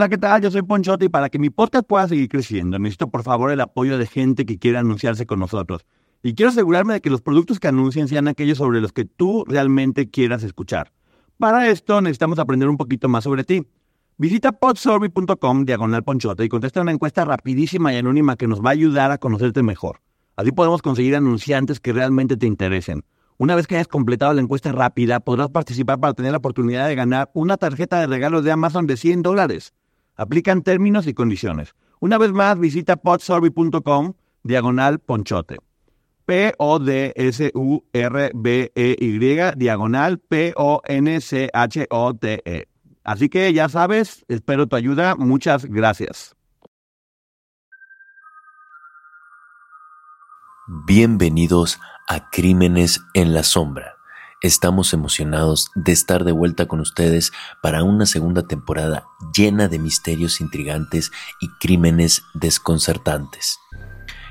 Hola, ¿qué tal? Yo soy Ponchote y para que mi podcast pueda seguir creciendo, necesito por favor el apoyo de gente que quiera anunciarse con nosotros. Y quiero asegurarme de que los productos que anuncien sean aquellos sobre los que tú realmente quieras escuchar. Para esto necesitamos aprender un poquito más sobre ti. Visita podsorby.com diagonal ponchote y contesta una encuesta rapidísima y anónima que nos va a ayudar a conocerte mejor. Así podemos conseguir anunciantes que realmente te interesen. Una vez que hayas completado la encuesta rápida, podrás participar para tener la oportunidad de ganar una tarjeta de regalo de Amazon de 100 dólares. Aplican términos y condiciones. Una vez más, visita podsurvey.com diagonal ponchote. P-O-D-S-U-R-B-E-Y diagonal P-O-N-C-H-O-T-E. Así que ya sabes, espero tu ayuda. Muchas gracias. Bienvenidos a Crímenes en la Sombra Estamos emocionados de estar de vuelta con ustedes para una segunda temporada llena de misterios intrigantes y crímenes desconcertantes.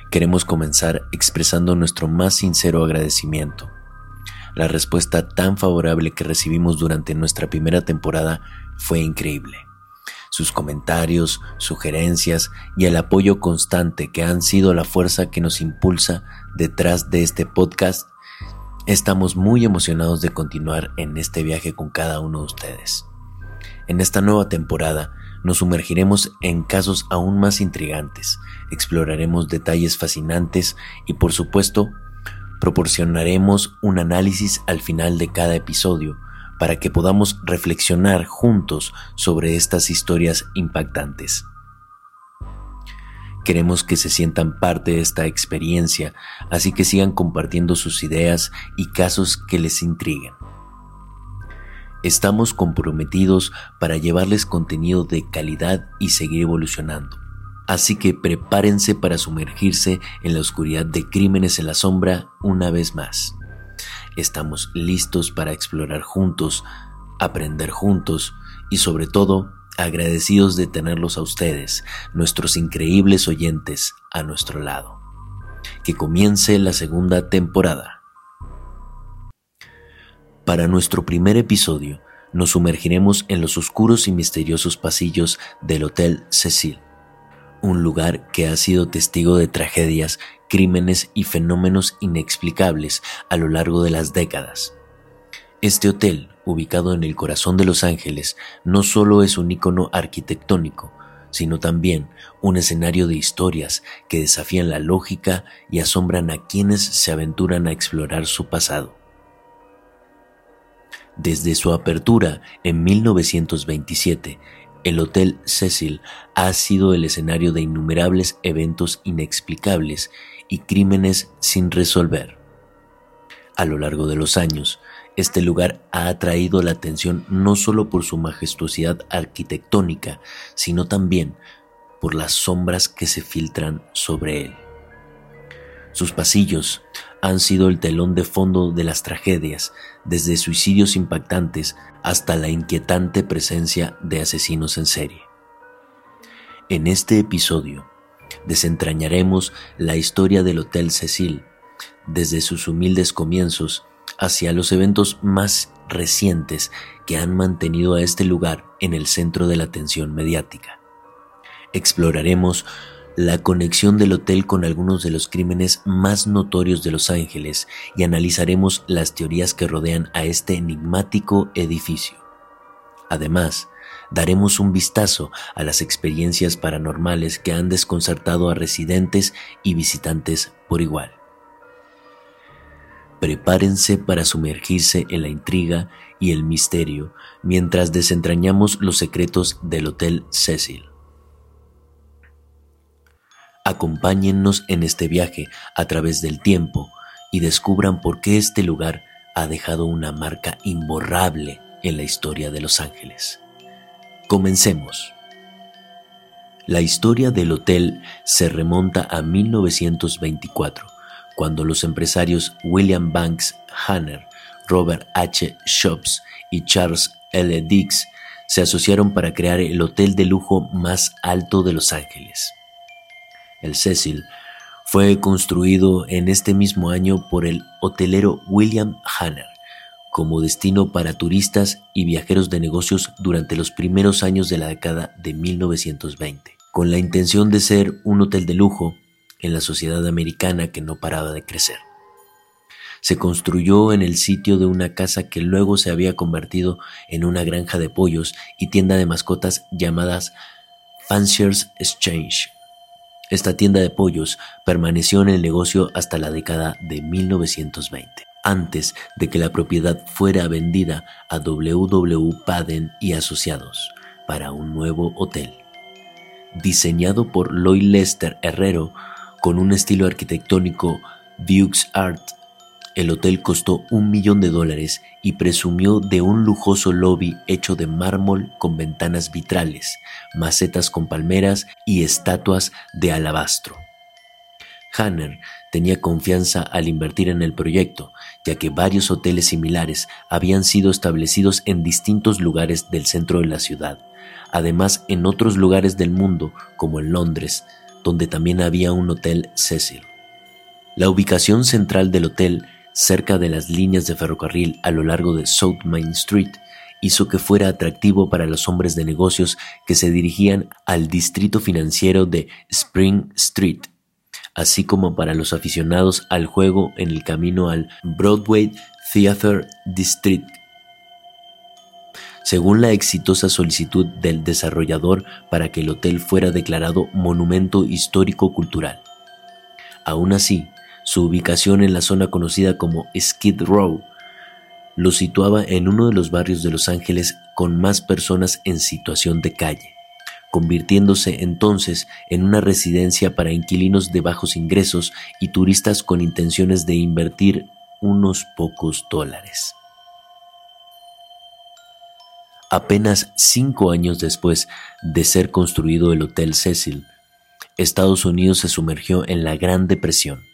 Queremos comenzar expresando nuestro más sincero agradecimiento. La respuesta tan favorable que recibimos durante nuestra primera temporada fue increíble. Sus comentarios, sugerencias y el apoyo constante que han sido la fuerza que nos impulsa detrás de este podcast Estamos muy emocionados de continuar en este viaje con cada uno de ustedes. En esta nueva temporada nos sumergiremos en casos aún más intrigantes, exploraremos detalles fascinantes y por supuesto proporcionaremos un análisis al final de cada episodio para que podamos reflexionar juntos sobre estas historias impactantes. Queremos que se sientan parte de esta experiencia, así que sigan compartiendo sus ideas y casos que les intriguen. Estamos comprometidos para llevarles contenido de calidad y seguir evolucionando. Así que prepárense para sumergirse en la oscuridad de crímenes en la sombra una vez más. Estamos listos para explorar juntos, aprender juntos y sobre todo agradecidos de tenerlos a ustedes, nuestros increíbles oyentes, a nuestro lado. Que comience la segunda temporada. Para nuestro primer episodio, nos sumergiremos en los oscuros y misteriosos pasillos del Hotel Cecil, un lugar que ha sido testigo de tragedias, crímenes y fenómenos inexplicables a lo largo de las décadas. Este hotel ubicado en el corazón de Los Ángeles, no solo es un icono arquitectónico, sino también un escenario de historias que desafían la lógica y asombran a quienes se aventuran a explorar su pasado. Desde su apertura en 1927, el Hotel Cecil ha sido el escenario de innumerables eventos inexplicables y crímenes sin resolver. A lo largo de los años, este lugar ha atraído la atención no solo por su majestuosidad arquitectónica, sino también por las sombras que se filtran sobre él. Sus pasillos han sido el telón de fondo de las tragedias, desde suicidios impactantes hasta la inquietante presencia de asesinos en serie. En este episodio desentrañaremos la historia del Hotel Cecil, desde sus humildes comienzos hacia los eventos más recientes que han mantenido a este lugar en el centro de la atención mediática. Exploraremos la conexión del hotel con algunos de los crímenes más notorios de Los Ángeles y analizaremos las teorías que rodean a este enigmático edificio. Además, daremos un vistazo a las experiencias paranormales que han desconcertado a residentes y visitantes por igual prepárense para sumergirse en la intriga y el misterio mientras desentrañamos los secretos del Hotel Cecil. Acompáñennos en este viaje a través del tiempo y descubran por qué este lugar ha dejado una marca imborrable en la historia de Los Ángeles. Comencemos. La historia del hotel se remonta a 1924 cuando los empresarios William Banks Hanner, Robert H. Shops y Charles L. Dix se asociaron para crear el hotel de lujo más alto de Los Ángeles. El Cecil fue construido en este mismo año por el hotelero William Hanner, como destino para turistas y viajeros de negocios durante los primeros años de la década de 1920, con la intención de ser un hotel de lujo en la sociedad americana que no paraba de crecer. Se construyó en el sitio de una casa que luego se había convertido en una granja de pollos y tienda de mascotas llamadas Fancier's Exchange. Esta tienda de pollos permaneció en el negocio hasta la década de 1920, antes de que la propiedad fuera vendida a W. Paden y Asociados para un nuevo hotel. Diseñado por Lloyd Lester Herrero con un estilo arquitectónico Dukes Art el hotel costó un millón de dólares y presumió de un lujoso lobby hecho de mármol con ventanas vitrales, macetas con palmeras y estatuas de alabastro. Hanner tenía confianza al invertir en el proyecto, ya que varios hoteles similares habían sido establecidos en distintos lugares del centro de la ciudad, además en otros lugares del mundo, como en Londres, donde también había un hotel Cecil. La ubicación central del hotel cerca de las líneas de ferrocarril a lo largo de South Main Street, hizo que fuera atractivo para los hombres de negocios que se dirigían al distrito financiero de Spring Street, así como para los aficionados al juego en el camino al Broadway Theater District. Según la exitosa solicitud del desarrollador para que el hotel fuera declarado Monumento Histórico Cultural. Aún así, su ubicación en la zona conocida como Skid Row lo situaba en uno de los barrios de Los Ángeles con más personas en situación de calle, convirtiéndose entonces en una residencia para inquilinos de bajos ingresos y turistas con intenciones de invertir unos pocos dólares. Apenas cinco años después de ser construido el Hotel Cecil, Estados Unidos se sumergió en la Gran Depresión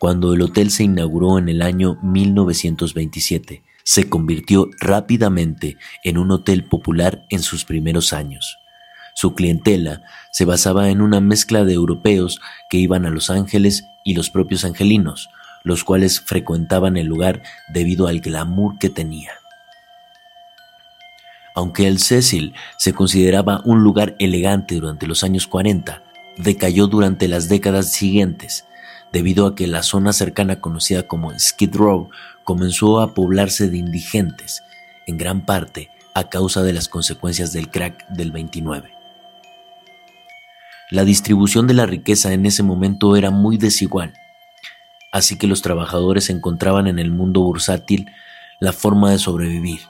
cuando el hotel se inauguró en el año 1927, se convirtió rápidamente en un hotel popular en sus primeros años. Su clientela se basaba en una mezcla de europeos que iban a Los Ángeles y los propios angelinos, los cuales frecuentaban el lugar debido al glamour que tenía. Aunque el Cecil se consideraba un lugar elegante durante los años 40, decayó durante las décadas siguientes, debido a que la zona cercana conocida como Skid Row comenzó a poblarse de indigentes, en gran parte a causa de las consecuencias del crack del 29. La distribución de la riqueza en ese momento era muy desigual, así que los trabajadores encontraban en el mundo bursátil la forma de sobrevivir.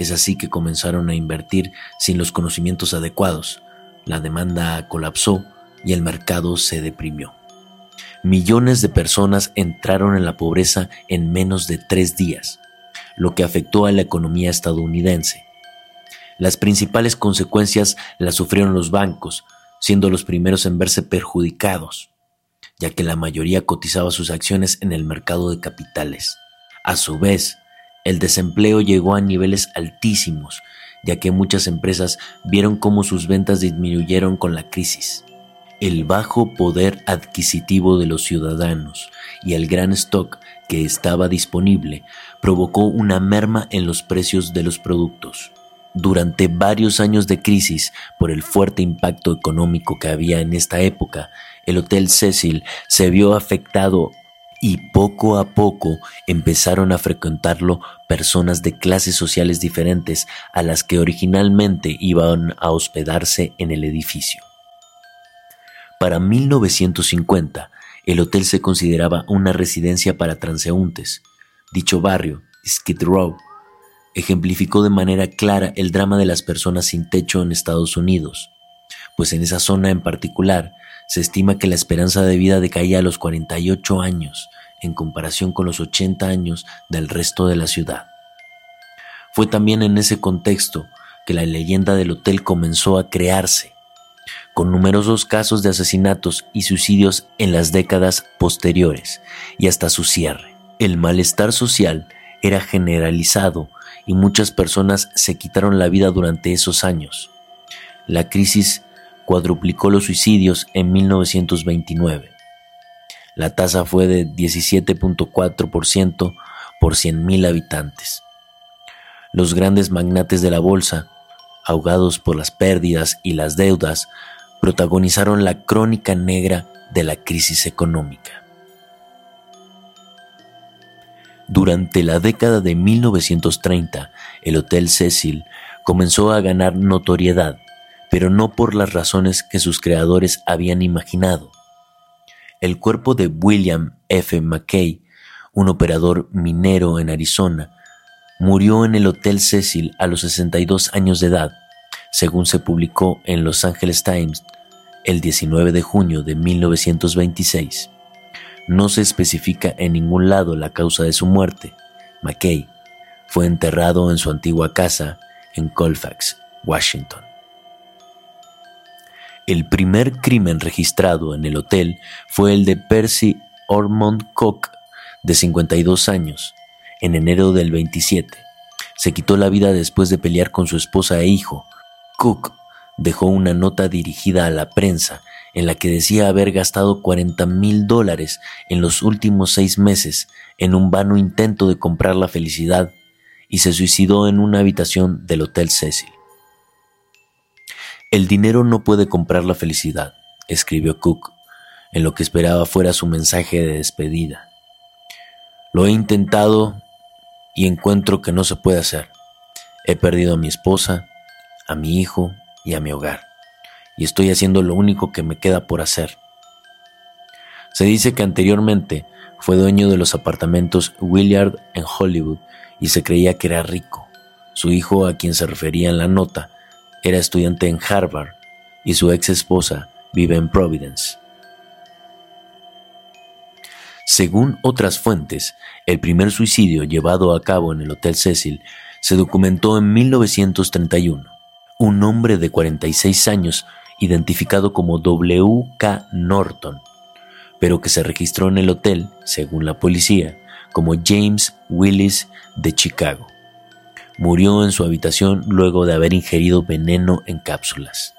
Es así que comenzaron a invertir sin los conocimientos adecuados, la demanda colapsó y el mercado se deprimió millones de personas entraron en la pobreza en menos de tres días, lo que afectó a la economía estadounidense. Las principales consecuencias las sufrieron los bancos, siendo los primeros en verse perjudicados, ya que la mayoría cotizaba sus acciones en el mercado de capitales. A su vez, el desempleo llegó a niveles altísimos, ya que muchas empresas vieron cómo sus ventas disminuyeron con la crisis el bajo poder adquisitivo de los ciudadanos y el gran stock que estaba disponible provocó una merma en los precios de los productos. Durante varios años de crisis, por el fuerte impacto económico que había en esta época, el Hotel Cecil se vio afectado y poco a poco empezaron a frecuentarlo personas de clases sociales diferentes a las que originalmente iban a hospedarse en el edificio. Para 1950, el hotel se consideraba una residencia para transeúntes. Dicho barrio, Skid Row, ejemplificó de manera clara el drama de las personas sin techo en Estados Unidos, pues en esa zona en particular se estima que la esperanza de vida decaía a los 48 años en comparación con los 80 años del resto de la ciudad. Fue también en ese contexto que la leyenda del hotel comenzó a crearse con numerosos casos de asesinatos y suicidios en las décadas posteriores y hasta su cierre. El malestar social era generalizado y muchas personas se quitaron la vida durante esos años. La crisis cuadruplicó los suicidios en 1929. La tasa fue de 17.4% por 100.000 habitantes. Los grandes magnates de la bolsa, ahogados por las pérdidas y las deudas, protagonizaron la crónica negra de la crisis económica. Durante la década de 1930, el Hotel Cecil comenzó a ganar notoriedad, pero no por las razones que sus creadores habían imaginado. El cuerpo de William F. McKay, un operador minero en Arizona, murió en el Hotel Cecil a los 62 años de edad, según se publicó en Los Angeles Times el 19 de junio de 1926. No se especifica en ningún lado la causa de su muerte. McKay fue enterrado en su antigua casa en Colfax, Washington. El primer crimen registrado en el hotel fue el de Percy Ormond Cook, de 52 años, en enero del 27. Se quitó la vida después de pelear con su esposa e hijo. Cook dejó una nota dirigida a la prensa en la que decía haber gastado 40 mil dólares en los últimos seis meses en un vano intento de comprar la felicidad y se suicidó en una habitación del Hotel Cecil. El dinero no puede comprar la felicidad, escribió Cook, en lo que esperaba fuera su mensaje de despedida. Lo he intentado y encuentro que no se puede hacer. He perdido a mi esposa, a mi hijo y a mi hogar y estoy haciendo lo único que me queda por hacer. Se dice que anteriormente fue dueño de los apartamentos Willard en Hollywood y se creía que era rico. Su hijo, a quien se refería en la nota, era estudiante en Harvard y su ex esposa vive en Providence. Según otras fuentes, el primer suicidio llevado a cabo en el Hotel Cecil se documentó en 1931. Un hombre de 46 años identificado como W.K. Norton, pero que se registró en el hotel, según la policía, como James Willis de Chicago. Murió en su habitación luego de haber ingerido veneno en cápsulas.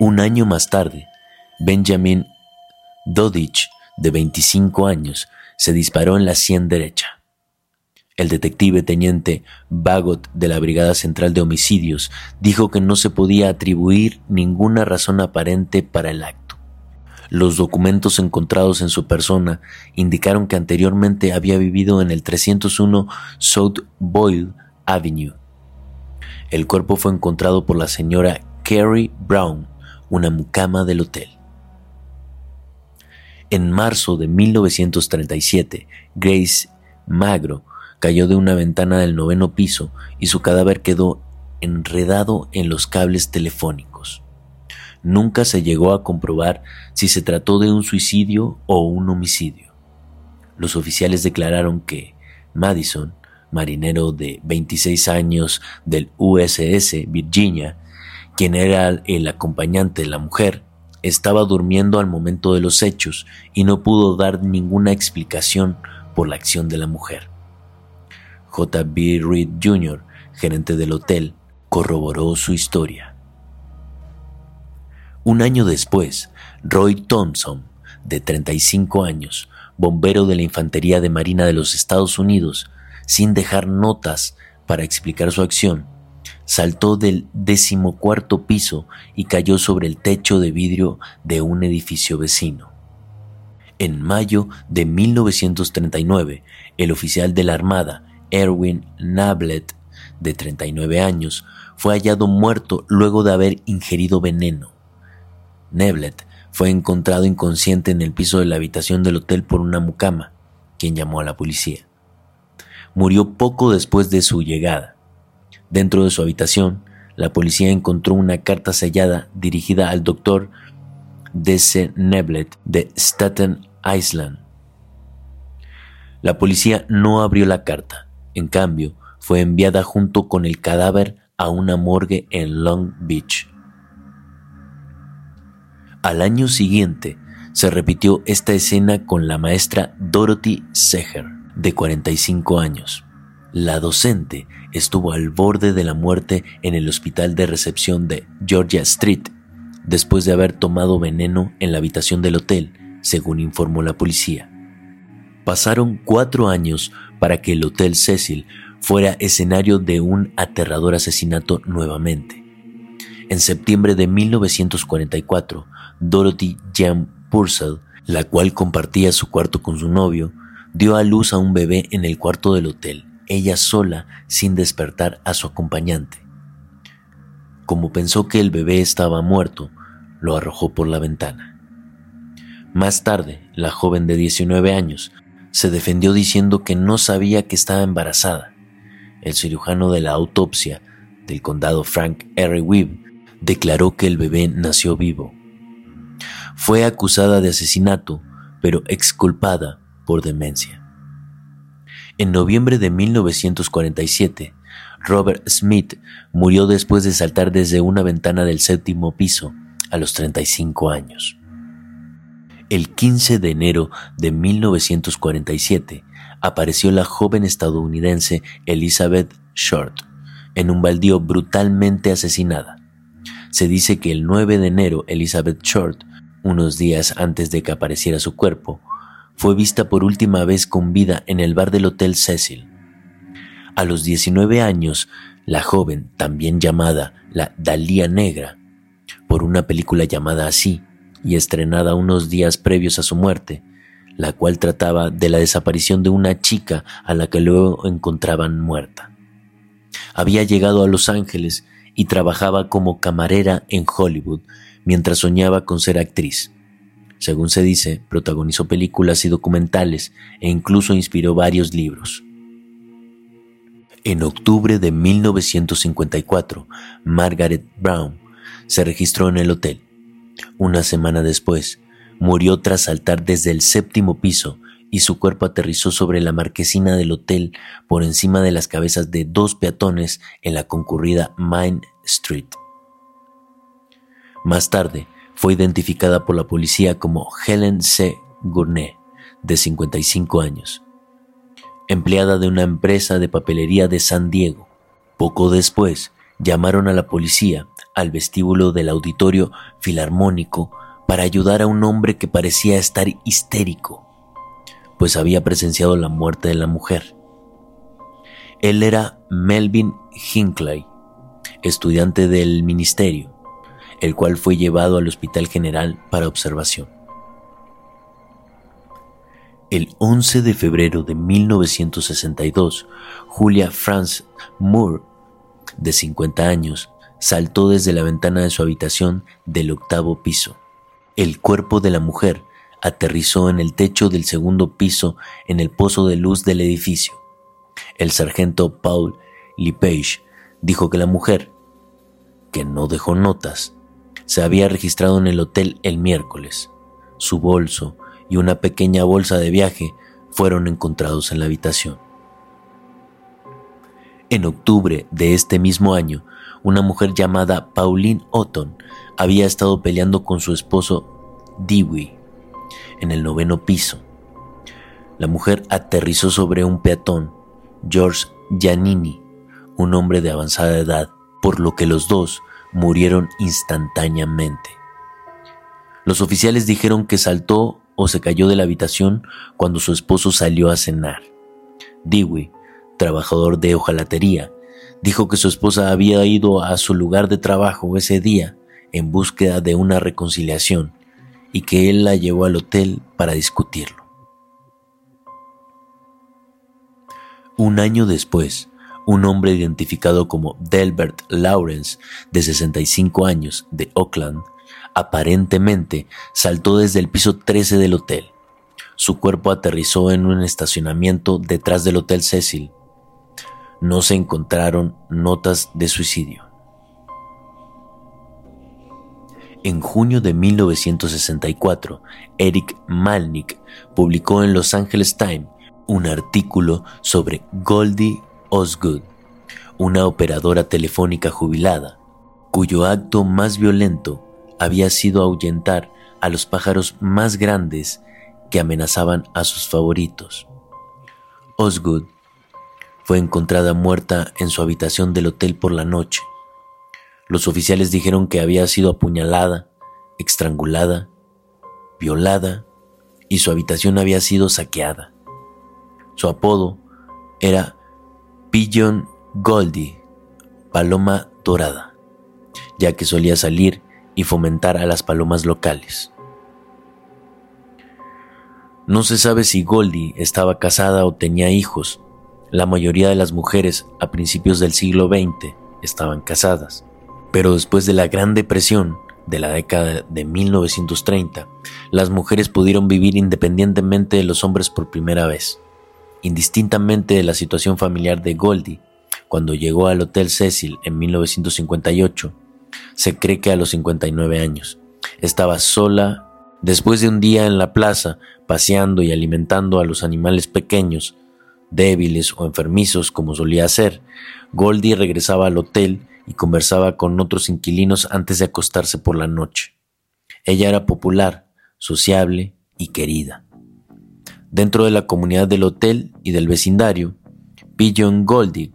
Un año más tarde, Benjamin Dodich, de 25 años, se disparó en la sien derecha. El detective teniente Bagot de la Brigada Central de Homicidios dijo que no se podía atribuir ninguna razón aparente para el acto. Los documentos encontrados en su persona indicaron que anteriormente había vivido en el 301 South Boyle Avenue. El cuerpo fue encontrado por la señora Carrie Brown, una mucama del hotel. En marzo de 1937, Grace Magro cayó de una ventana del noveno piso y su cadáver quedó enredado en los cables telefónicos. Nunca se llegó a comprobar si se trató de un suicidio o un homicidio. Los oficiales declararon que Madison, marinero de 26 años del USS Virginia, quien era el acompañante de la mujer, estaba durmiendo al momento de los hechos y no pudo dar ninguna explicación por la acción de la mujer. J.B. Reed Jr., gerente del hotel, corroboró su historia. Un año después, Roy Thompson, de 35 años, bombero de la Infantería de Marina de los Estados Unidos, sin dejar notas para explicar su acción, saltó del decimocuarto piso y cayó sobre el techo de vidrio de un edificio vecino. En mayo de 1939, el oficial de la Armada, Erwin Nablet, de 39 años, fue hallado muerto luego de haber ingerido veneno. Nablet fue encontrado inconsciente en el piso de la habitación del hotel por una mucama, quien llamó a la policía. Murió poco después de su llegada. Dentro de su habitación, la policía encontró una carta sellada dirigida al doctor D.C. Neblet de Staten Island. La policía no abrió la carta, en cambio, fue enviada junto con el cadáver a una morgue en Long Beach. Al año siguiente, se repitió esta escena con la maestra Dorothy Seger, de 45 años. La docente estuvo al borde de la muerte en el hospital de recepción de Georgia Street, después de haber tomado veneno en la habitación del hotel, según informó la policía. Pasaron cuatro años para que el Hotel Cecil fuera escenario de un aterrador asesinato nuevamente. En septiembre de 1944, Dorothy Jan Purcell, la cual compartía su cuarto con su novio, dio a luz a un bebé en el cuarto del hotel, ella sola, sin despertar a su acompañante. Como pensó que el bebé estaba muerto, lo arrojó por la ventana. Más tarde, la joven de 19 años se defendió diciendo que no sabía que estaba embarazada. El cirujano de la autopsia del condado Frank R. Webb declaró que el bebé nació vivo. Fue acusada de asesinato, pero exculpada por demencia. En noviembre de 1947, Robert Smith murió después de saltar desde una ventana del séptimo piso a los 35 años. El 15 de enero de 1947 apareció la joven estadounidense Elizabeth Short en un baldío brutalmente asesinada. Se dice que el 9 de enero Elizabeth Short, unos días antes de que apareciera su cuerpo, fue vista por última vez con vida en el bar del Hotel Cecil. A los 19 años, la joven, también llamada la Dalía Negra, por una película llamada así y estrenada unos días previos a su muerte, la cual trataba de la desaparición de una chica a la que luego encontraban muerta. Había llegado a Los Ángeles y trabajaba como camarera en Hollywood mientras soñaba con ser actriz. Según se dice, protagonizó películas y documentales e incluso inspiró varios libros. En octubre de 1954, Margaret Brown se registró en el hotel. Una semana después, murió tras saltar desde el séptimo piso y su cuerpo aterrizó sobre la marquesina del hotel por encima de las cabezas de dos peatones en la concurrida Main Street. Más tarde, fue identificada por la policía como Helen C. Gournay, de 55 años, empleada de una empresa de papelería de San Diego. Poco después, llamaron a la policía al vestíbulo del auditorio filarmónico para ayudar a un hombre que parecía estar histérico pues había presenciado la muerte de la mujer. Él era Melvin Hinckley, estudiante del ministerio, el cual fue llevado al Hospital General para observación. El 11 de febrero de 1962, Julia France Moore, de 50 años, saltó desde la ventana de su habitación del octavo piso. El cuerpo de la mujer aterrizó en el techo del segundo piso en el pozo de luz del edificio. El sargento Paul Lepage dijo que la mujer, que no dejó notas, se había registrado en el hotel el miércoles. Su bolso y una pequeña bolsa de viaje fueron encontrados en la habitación. En octubre de este mismo año, una mujer llamada Pauline Otton había estado peleando con su esposo Dewey en el noveno piso. La mujer aterrizó sobre un peatón, George Giannini, un hombre de avanzada edad, por lo que los dos murieron instantáneamente. Los oficiales dijeron que saltó o se cayó de la habitación cuando su esposo salió a cenar. Dewey, trabajador de hojalatería, dijo que su esposa había ido a su lugar de trabajo ese día en búsqueda de una reconciliación y que él la llevó al hotel para discutirlo. Un año después, un hombre identificado como Delbert Lawrence, de 65 años, de Oakland, aparentemente saltó desde el piso 13 del hotel. Su cuerpo aterrizó en un estacionamiento detrás del Hotel Cecil. No se encontraron notas de suicidio. En junio de 1964, Eric Malnick publicó en Los Angeles Times un artículo sobre Goldie Osgood, una operadora telefónica jubilada, cuyo acto más violento había sido ahuyentar a los pájaros más grandes que amenazaban a sus favoritos. Osgood fue encontrada muerta en su habitación del hotel por la noche. Los oficiales dijeron que había sido apuñalada, estrangulada, violada y su habitación había sido saqueada. Su apodo era Pigeon Goldie, paloma dorada, ya que solía salir y fomentar a las palomas locales. No se sabe si Goldie estaba casada o tenía hijos. La mayoría de las mujeres a principios del siglo XX estaban casadas. Pero después de la Gran Depresión de la década de 1930, las mujeres pudieron vivir independientemente de los hombres por primera vez. Indistintamente de la situación familiar de Goldie, cuando llegó al Hotel Cecil en 1958, se cree que a los 59 años. Estaba sola después de un día en la plaza, paseando y alimentando a los animales pequeños, débiles o enfermizos como solía hacer. Goldie regresaba al hotel y conversaba con otros inquilinos antes de acostarse por la noche. Ella era popular, sociable y querida. Dentro de la comunidad del hotel y del vecindario, Pigeon Goldie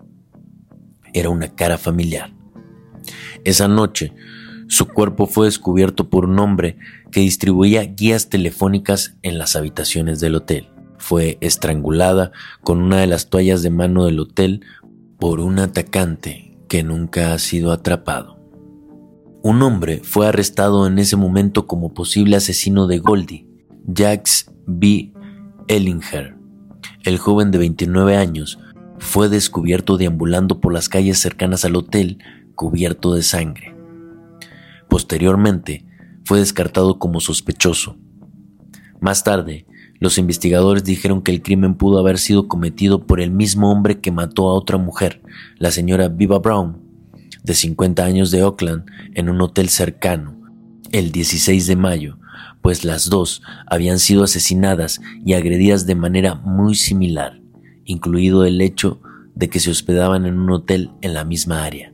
era una cara familiar. Esa noche, su cuerpo fue descubierto por un hombre que distribuía guías telefónicas en las habitaciones del hotel. Fue estrangulada con una de las toallas de mano del hotel por un atacante que nunca ha sido atrapado. Un hombre fue arrestado en ese momento como posible asesino de Goldie, Jax B. Ellinger. El joven de 29 años fue descubierto deambulando por las calles cercanas al hotel cubierto de sangre. Posteriormente, fue descartado como sospechoso. Más tarde, los investigadores dijeron que el crimen pudo haber sido cometido por el mismo hombre que mató a otra mujer, la señora Viva Brown, de 50 años de Oakland, en un hotel cercano, el 16 de mayo, pues las dos habían sido asesinadas y agredidas de manera muy similar, incluido el hecho de que se hospedaban en un hotel en la misma área.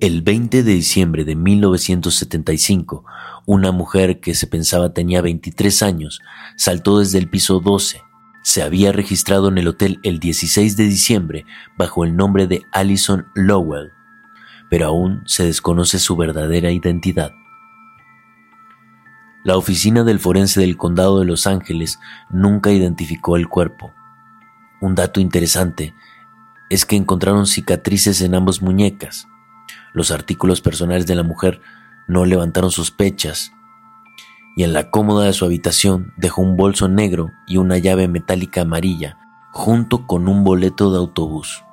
El 20 de diciembre de 1975, una mujer que se pensaba tenía 23 años saltó desde el piso 12. Se había registrado en el hotel el 16 de diciembre bajo el nombre de Allison Lowell, pero aún se desconoce su verdadera identidad. La oficina del forense del condado de Los Ángeles nunca identificó el cuerpo. Un dato interesante es que encontraron cicatrices en ambas muñecas, los artículos personales de la mujer no levantaron sospechas, y en la cómoda de su habitación dejó un bolso negro y una llave metálica amarilla, junto con un boleto de autobús.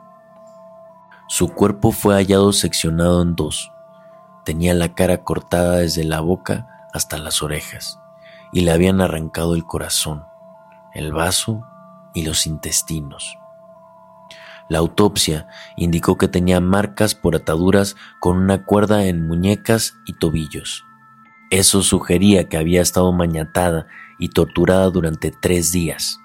Su cuerpo fue hallado seccionado en dos. Tenía la cara cortada desde la boca hasta las orejas, y le habían arrancado el corazón, el vaso y los intestinos. La autopsia indicó que tenía marcas por ataduras con una cuerda en muñecas y tobillos. Eso sugería que había estado mañatada y torturada durante tres días.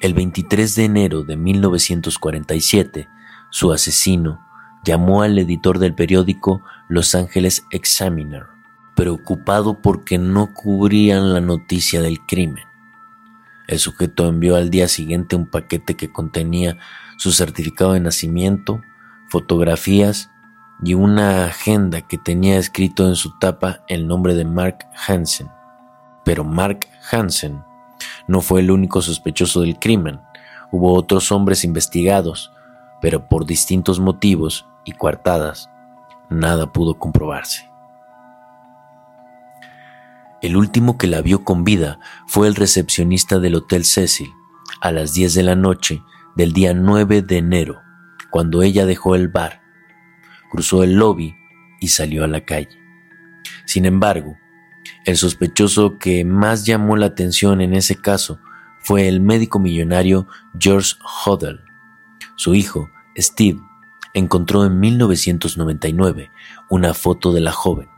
El 23 de enero de 1947, su asesino llamó al editor del periódico Los Angeles Examiner, preocupado porque no cubrían la noticia del crimen. El sujeto envió al día siguiente un paquete que contenía su certificado de nacimiento, fotografías y una agenda que tenía escrito en su tapa el nombre de Mark Hansen. Pero Mark Hansen no fue el único sospechoso del crimen. Hubo otros hombres investigados, pero por distintos motivos y coartadas, nada pudo comprobarse. El último que la vio con vida fue el recepcionista del Hotel Cecil. A las 10 de la noche del día 9 de enero, cuando ella dejó el bar, cruzó el lobby y salió a la calle. Sin embargo, el sospechoso que más llamó la atención en ese caso fue el médico millonario George Hodel. Su hijo, Steve, encontró en 1999 una foto de la joven.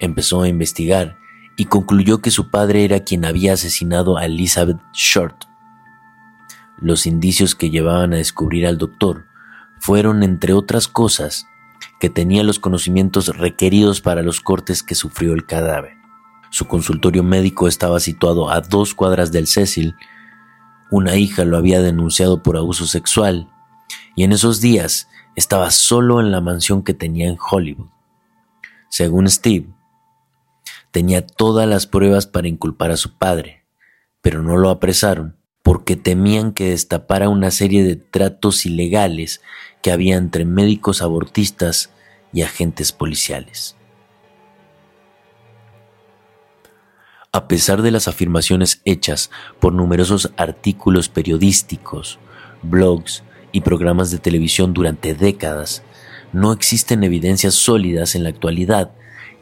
Empezó a investigar y concluyó que su padre era quien había asesinado a Elizabeth Short, los indicios que llevaban a descubrir al doctor fueron, entre otras cosas, que tenía los conocimientos requeridos para los cortes que sufrió el cadáver. Su consultorio médico estaba situado a dos cuadras del Cecil. Una hija lo había denunciado por abuso sexual y en esos días estaba solo en la mansión que tenía en Hollywood. Según Steve, tenía todas las pruebas para inculpar a su padre, pero no lo apresaron porque temían que destapara una serie de tratos ilegales que había entre médicos abortistas y agentes policiales. A pesar de las afirmaciones hechas por numerosos artículos periodísticos, blogs y programas de televisión durante décadas, no existen evidencias sólidas en la actualidad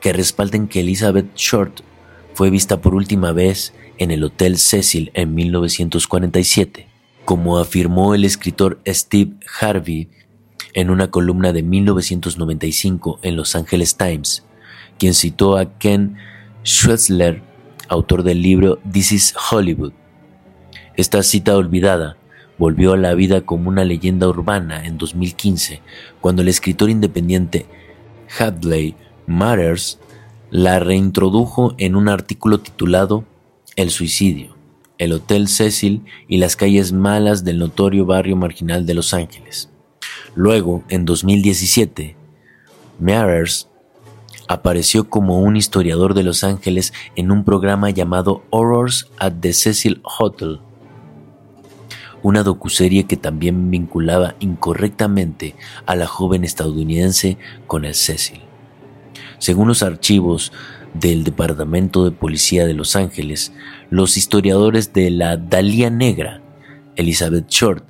que respalden que Elizabeth Short fue vista por última vez en el Hotel Cecil en 1947, como afirmó el escritor Steve Harvey en una columna de 1995 en Los Angeles Times, quien citó a Ken Schwetzler autor del libro This is Hollywood. Esta cita olvidada volvió a la vida como una leyenda urbana en 2015, cuando el escritor independiente Hadley Matters la reintrodujo en un artículo titulado El suicidio, el Hotel Cecil y las calles malas del notorio barrio marginal de Los Ángeles. Luego, en 2017, Matters apareció como un historiador de Los Ángeles en un programa llamado Horrors at the Cecil Hotel, una docuserie que también vinculaba incorrectamente a la joven estadounidense con el Cecil. Según los archivos del Departamento de Policía de Los Ángeles, los historiadores de la Dalia Negra, Elizabeth Short,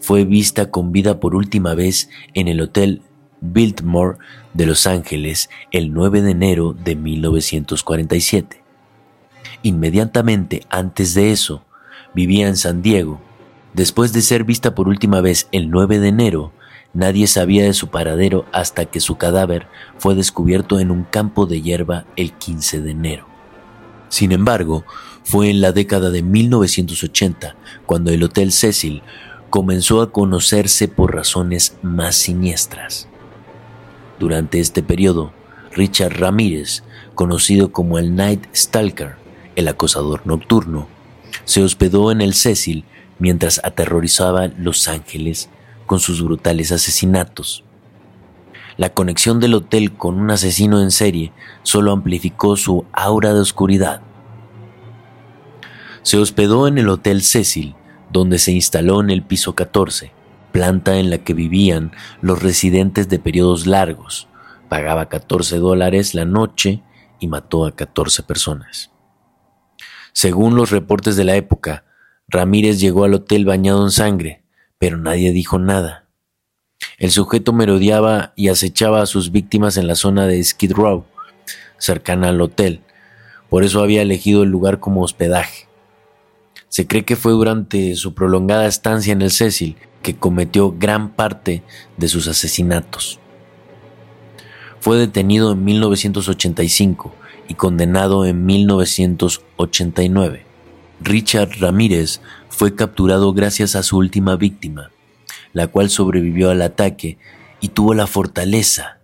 fue vista con vida por última vez en el Hotel Biltmore de Los Ángeles el 9 de enero de 1947. Inmediatamente antes de eso, vivía en San Diego. Después de ser vista por última vez el 9 de enero, nadie sabía de su paradero hasta que su cadáver fue descubierto en un campo de hierba el 15 de enero. Sin embargo, fue en la década de 1980 cuando el Hotel Cecil comenzó a conocerse por razones más siniestras. Durante este periodo, Richard Ramírez, conocido como el Night Stalker, el acosador nocturno, se hospedó en el Cecil mientras aterrorizaba Los Ángeles con sus brutales asesinatos. La conexión del hotel con un asesino en serie solo amplificó su aura de oscuridad. Se hospedó en el Hotel Cecil, donde se instaló en el piso 14, planta en la que vivían los residentes de periodos largos. Pagaba 14 dólares la noche y mató a 14 personas. Según los reportes de la época, Ramírez llegó al hotel bañado en sangre, pero nadie dijo nada. El sujeto merodeaba y acechaba a sus víctimas en la zona de Skid Row, cercana al hotel. Por eso había elegido el lugar como hospedaje. Se cree que fue durante su prolongada estancia en el Cecil que cometió gran parte de sus asesinatos. Fue detenido en 1985 y condenado en 1989. Richard Ramírez fue capturado gracias a su última víctima, la cual sobrevivió al ataque y tuvo la fortaleza,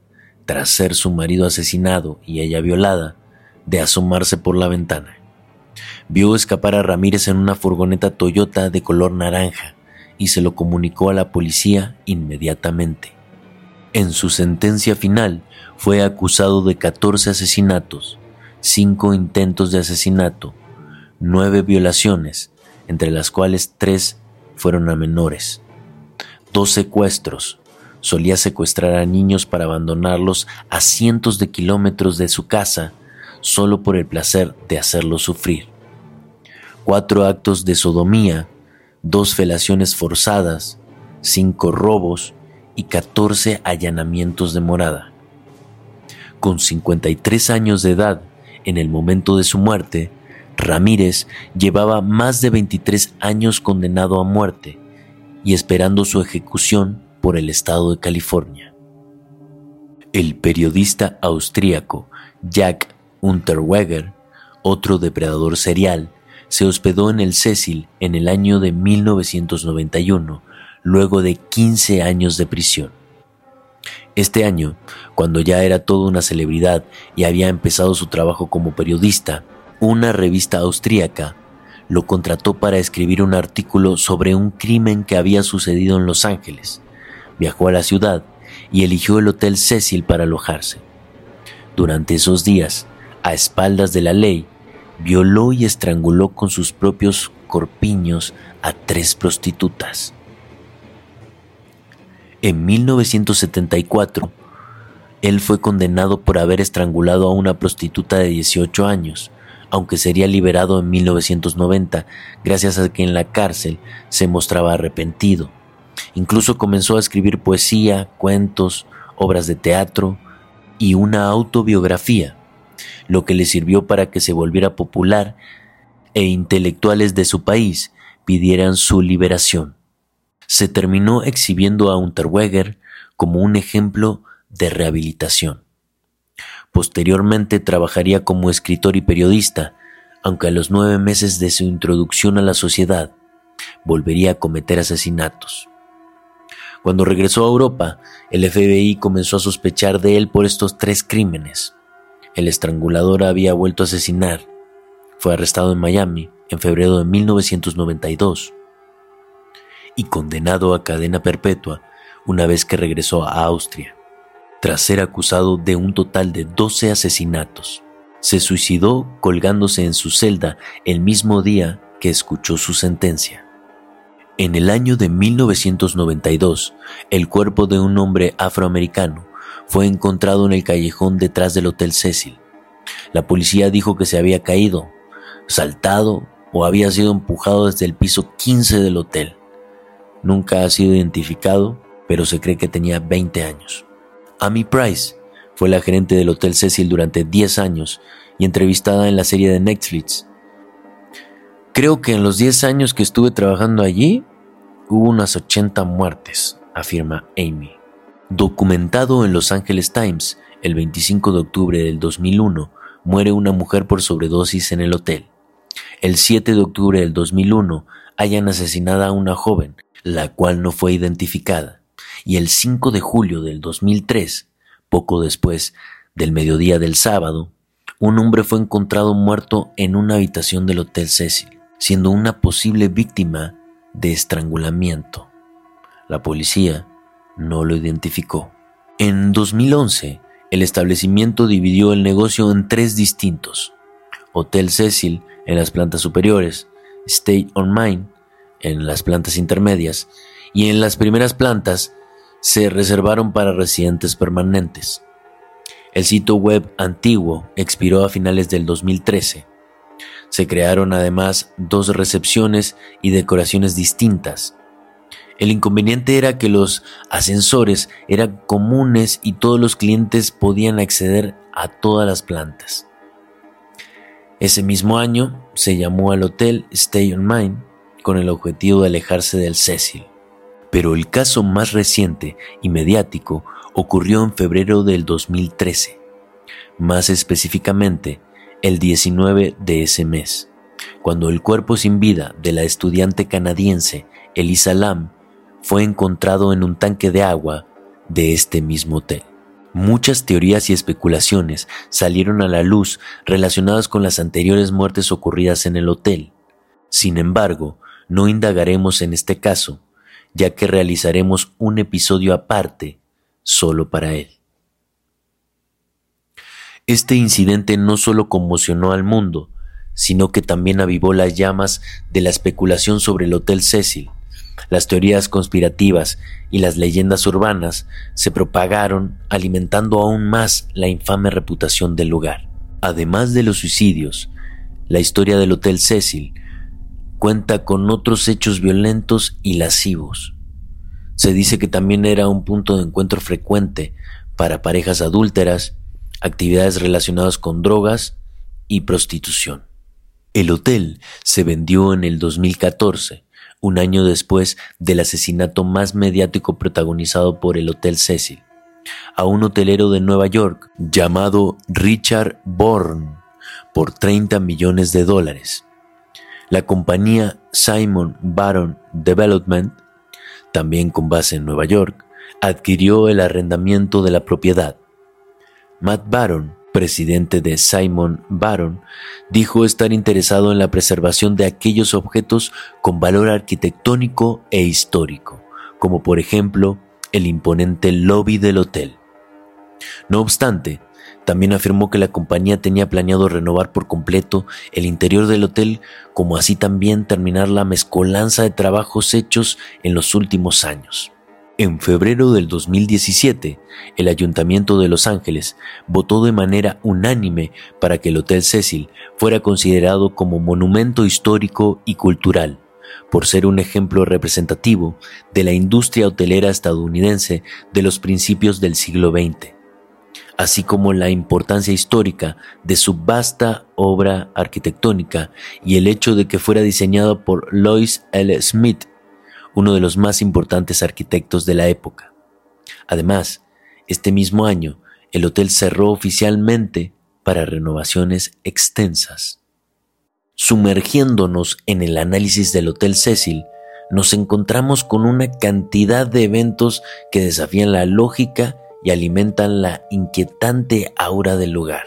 tras ser su marido asesinado y ella violada, de asomarse por la ventana. Vio escapar a Ramírez en una furgoneta Toyota de color naranja y se lo comunicó a la policía inmediatamente. En su sentencia final fue acusado de 14 asesinatos, 5 intentos de asesinato, 9 violaciones, entre las cuales 3 fueron a menores, 2 secuestros, solía secuestrar a niños para abandonarlos a cientos de kilómetros de su casa solo por el placer de hacerlos sufrir, 4 actos de sodomía dos felaciones forzadas, cinco robos y 14 allanamientos de morada. Con 53 años de edad, en el momento de su muerte, Ramírez llevaba más de 23 años condenado a muerte y esperando su ejecución por el estado de California. El periodista austríaco Jack Unterweger, otro depredador serial, se hospedó en el Cecil en el año de 1991, luego de 15 años de prisión. Este año, cuando ya era toda una celebridad y había empezado su trabajo como periodista, una revista austríaca lo contrató para escribir un artículo sobre un crimen que había sucedido en Los Ángeles. Viajó a la ciudad y eligió el Hotel Cecil para alojarse. Durante esos días, a espaldas de la ley, violó y estranguló con sus propios corpiños a tres prostitutas. En 1974, él fue condenado por haber estrangulado a una prostituta de 18 años, aunque sería liberado en 1990 gracias a que en la cárcel se mostraba arrepentido. Incluso comenzó a escribir poesía, cuentos, obras de teatro y una autobiografía, lo que le sirvió para que se volviera popular e intelectuales de su país pidieran su liberación. Se terminó exhibiendo a Unterweger como un ejemplo de rehabilitación. Posteriormente trabajaría como escritor y periodista, aunque a los nueve meses de su introducción a la sociedad volvería a cometer asesinatos. Cuando regresó a Europa, el FBI comenzó a sospechar de él por estos tres crímenes. El estrangulador había vuelto a asesinar. Fue arrestado en Miami en febrero de 1992 y condenado a cadena perpetua una vez que regresó a Austria tras ser acusado de un total de 12 asesinatos. Se suicidó colgándose en su celda el mismo día que escuchó su sentencia. En el año de 1992, el cuerpo de un hombre afroamericano fue encontrado en el callejón detrás del Hotel Cecil. La policía dijo que se había caído, saltado o había sido empujado desde el piso 15 del hotel. Nunca ha sido identificado, pero se cree que tenía 20 años. Amy Price fue la gerente del Hotel Cecil durante 10 años y entrevistada en la serie de Netflix. Creo que en los 10 años que estuve trabajando allí hubo unas 80 muertes, afirma Amy. Documentado en Los Angeles Times el 25 de octubre del 2001, muere una mujer por sobredosis en el hotel. El 7 de octubre del 2001 hayan asesinado a una joven, la cual no fue identificada y el 5 de julio del 2003, poco después del mediodía del sábado, un hombre fue encontrado muerto en una habitación del Hotel Cecil, siendo una posible víctima de estrangulamiento. La policía no lo identificó. En 2011, el establecimiento dividió el negocio en tres distintos. Hotel Cecil en las plantas superiores, State on Mine en las plantas intermedias y en las primeras plantas se reservaron para residentes permanentes. El sitio web antiguo expiró a finales del 2013. Se crearon además dos recepciones y decoraciones distintas. El inconveniente era que los ascensores eran comunes y todos los clientes podían acceder a todas las plantas. Ese mismo año se llamó al hotel Stay on Mine con el objetivo de alejarse del Cecil. Pero el caso más reciente y mediático ocurrió en febrero del 2013, más específicamente el 19 de ese mes, cuando el cuerpo sin vida de la estudiante canadiense Elisa Lam fue encontrado en un tanque de agua de este mismo hotel. Muchas teorías y especulaciones salieron a la luz relacionadas con las anteriores muertes ocurridas en el hotel. Sin embargo, no indagaremos en este caso, ya que realizaremos un episodio aparte solo para él. Este incidente no solo conmocionó al mundo, sino que también avivó las llamas de la especulación sobre el Hotel Cecil. Las teorías conspirativas y las leyendas urbanas se propagaron alimentando aún más la infame reputación del lugar. Además de los suicidios, la historia del Hotel Cecil cuenta con otros hechos violentos y lascivos. Se dice que también era un punto de encuentro frecuente para parejas adúlteras, actividades relacionadas con drogas y prostitución. El hotel se vendió en el 2014, un año después del asesinato más mediático protagonizado por el Hotel Cecil, a un hotelero de Nueva York llamado Richard Bourne por 30 millones de dólares. La compañía Simon Baron Development, también con base en Nueva York, adquirió el arrendamiento de la propiedad. Matt Baron, presidente de Simon Baron, dijo estar interesado en la preservación de aquellos objetos con valor arquitectónico e histórico, como por ejemplo el imponente lobby del hotel. No obstante, También afirmó que la compañía tenía planeado renovar por completo el interior del hotel, como así también terminar la mezcolanza de trabajos hechos en los últimos años. En febrero del 2017, el Ayuntamiento de Los Ángeles votó de manera unánime para que el Hotel Cecil fuera considerado como monumento histórico y cultural, por ser un ejemplo representativo de la industria hotelera estadounidense de los principios del siglo XX, así como la importancia histórica de su vasta obra arquitectónica y el hecho de que fuera diseñado por Lois L. Smith, uno de los más importantes arquitectos de la época. Además, este mismo año, el hotel cerró oficialmente para renovaciones extensas. Sumergiéndonos en el análisis del Hotel Cecil, nos encontramos con una cantidad de eventos que desafían la lógica y alimentan la inquietante aura del lugar.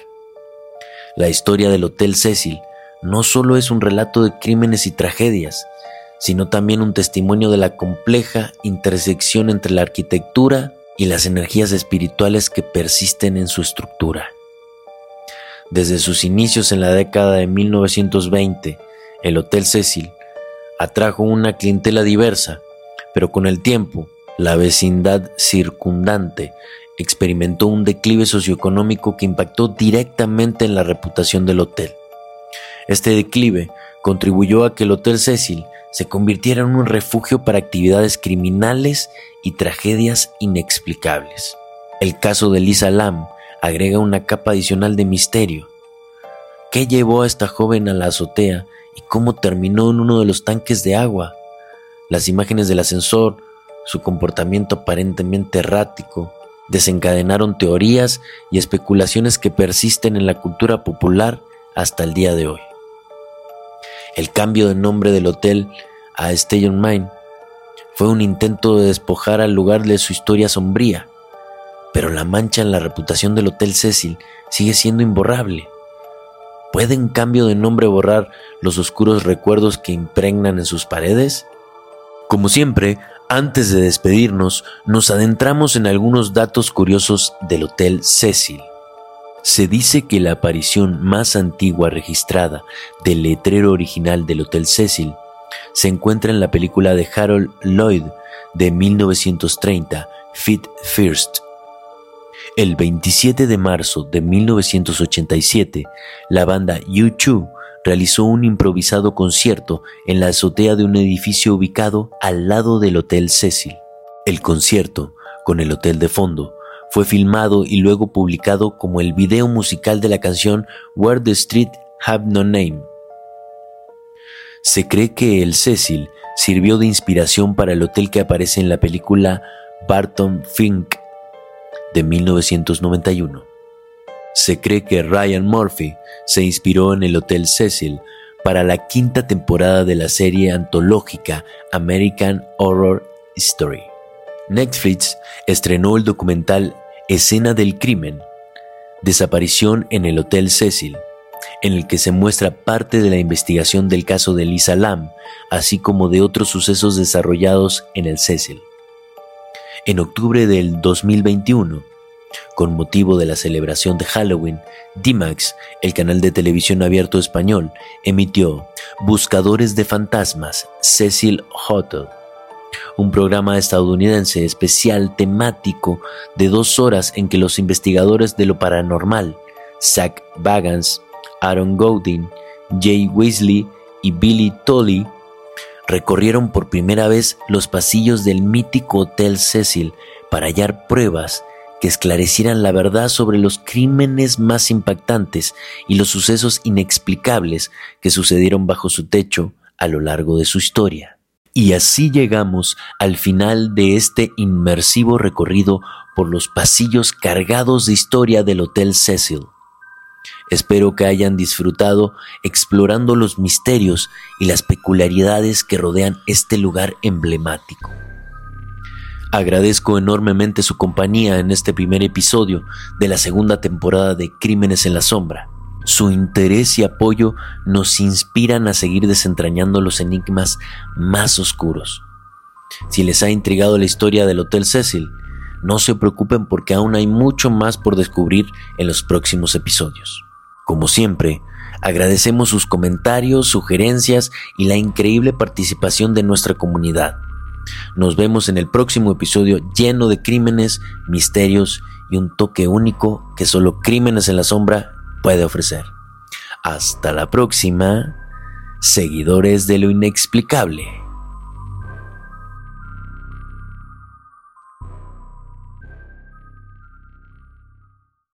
La historia del Hotel Cecil no solo es un relato de crímenes y tragedias, sino también un testimonio de la compleja intersección entre la arquitectura y las energías espirituales que persisten en su estructura. Desde sus inicios en la década de 1920, el Hotel Cecil atrajo una clientela diversa, pero con el tiempo, la vecindad circundante experimentó un declive socioeconómico que impactó directamente en la reputación del hotel. Este declive contribuyó a que el Hotel Cecil se convirtiera en un refugio para actividades criminales y tragedias inexplicables. El caso de Lisa Lam agrega una capa adicional de misterio. ¿Qué llevó a esta joven a la azotea y cómo terminó en uno de los tanques de agua? Las imágenes del ascensor, su comportamiento aparentemente errático, desencadenaron teorías y especulaciones que persisten en la cultura popular hasta el día de hoy. El cambio de nombre del hotel a Station Mine fue un intento de despojar al lugar de su historia sombría, pero la mancha en la reputación del Hotel Cecil sigue siendo imborrable. ¿Puede en cambio de nombre borrar los oscuros recuerdos que impregnan en sus paredes? Como siempre, antes de despedirnos, nos adentramos en algunos datos curiosos del Hotel Cecil. Se dice que la aparición más antigua registrada del letrero original del Hotel Cecil se encuentra en la película de Harold Lloyd de 1930, Fit First. El 27 de marzo de 1987, la banda U2 realizó un improvisado concierto en la azotea de un edificio ubicado al lado del Hotel Cecil. El concierto, con el hotel de fondo, fue filmado y luego publicado como el video musical de la canción Where the Street Have No Name. Se cree que el Cecil sirvió de inspiración para el hotel que aparece en la película Barton Fink de 1991. Se cree que Ryan Murphy se inspiró en el Hotel Cecil para la quinta temporada de la serie antológica American Horror Story. Netflix estrenó el documental Escena del crimen, desaparición en el Hotel Cecil, en el que se muestra parte de la investigación del caso de Lisa Lam, así como de otros sucesos desarrollados en el Cecil. En octubre del 2021, con motivo de la celebración de Halloween, DMAX, el canal de televisión abierto español, emitió Buscadores de Fantasmas, Cecil Hotel un programa estadounidense especial temático de dos horas en que los investigadores de lo paranormal, Zach Bagans, Aaron Godin, Jay Weasley y Billy Tolley, recorrieron por primera vez los pasillos del mítico Hotel Cecil para hallar pruebas que esclarecieran la verdad sobre los crímenes más impactantes y los sucesos inexplicables que sucedieron bajo su techo a lo largo de su historia. Y así llegamos al final de este inmersivo recorrido por los pasillos cargados de historia del Hotel Cecil. Espero que hayan disfrutado explorando los misterios y las peculiaridades que rodean este lugar emblemático. Agradezco enormemente su compañía en este primer episodio de la segunda temporada de Crímenes en la Sombra. Su interés y apoyo nos inspiran a seguir desentrañando los enigmas más oscuros. Si les ha intrigado la historia del Hotel Cecil, no se preocupen porque aún hay mucho más por descubrir en los próximos episodios. Como siempre, agradecemos sus comentarios, sugerencias y la increíble participación de nuestra comunidad. Nos vemos en el próximo episodio lleno de crímenes, misterios y un toque único que solo Crímenes en la Sombra puede ofrecer. Hasta la próxima, seguidores de lo inexplicable.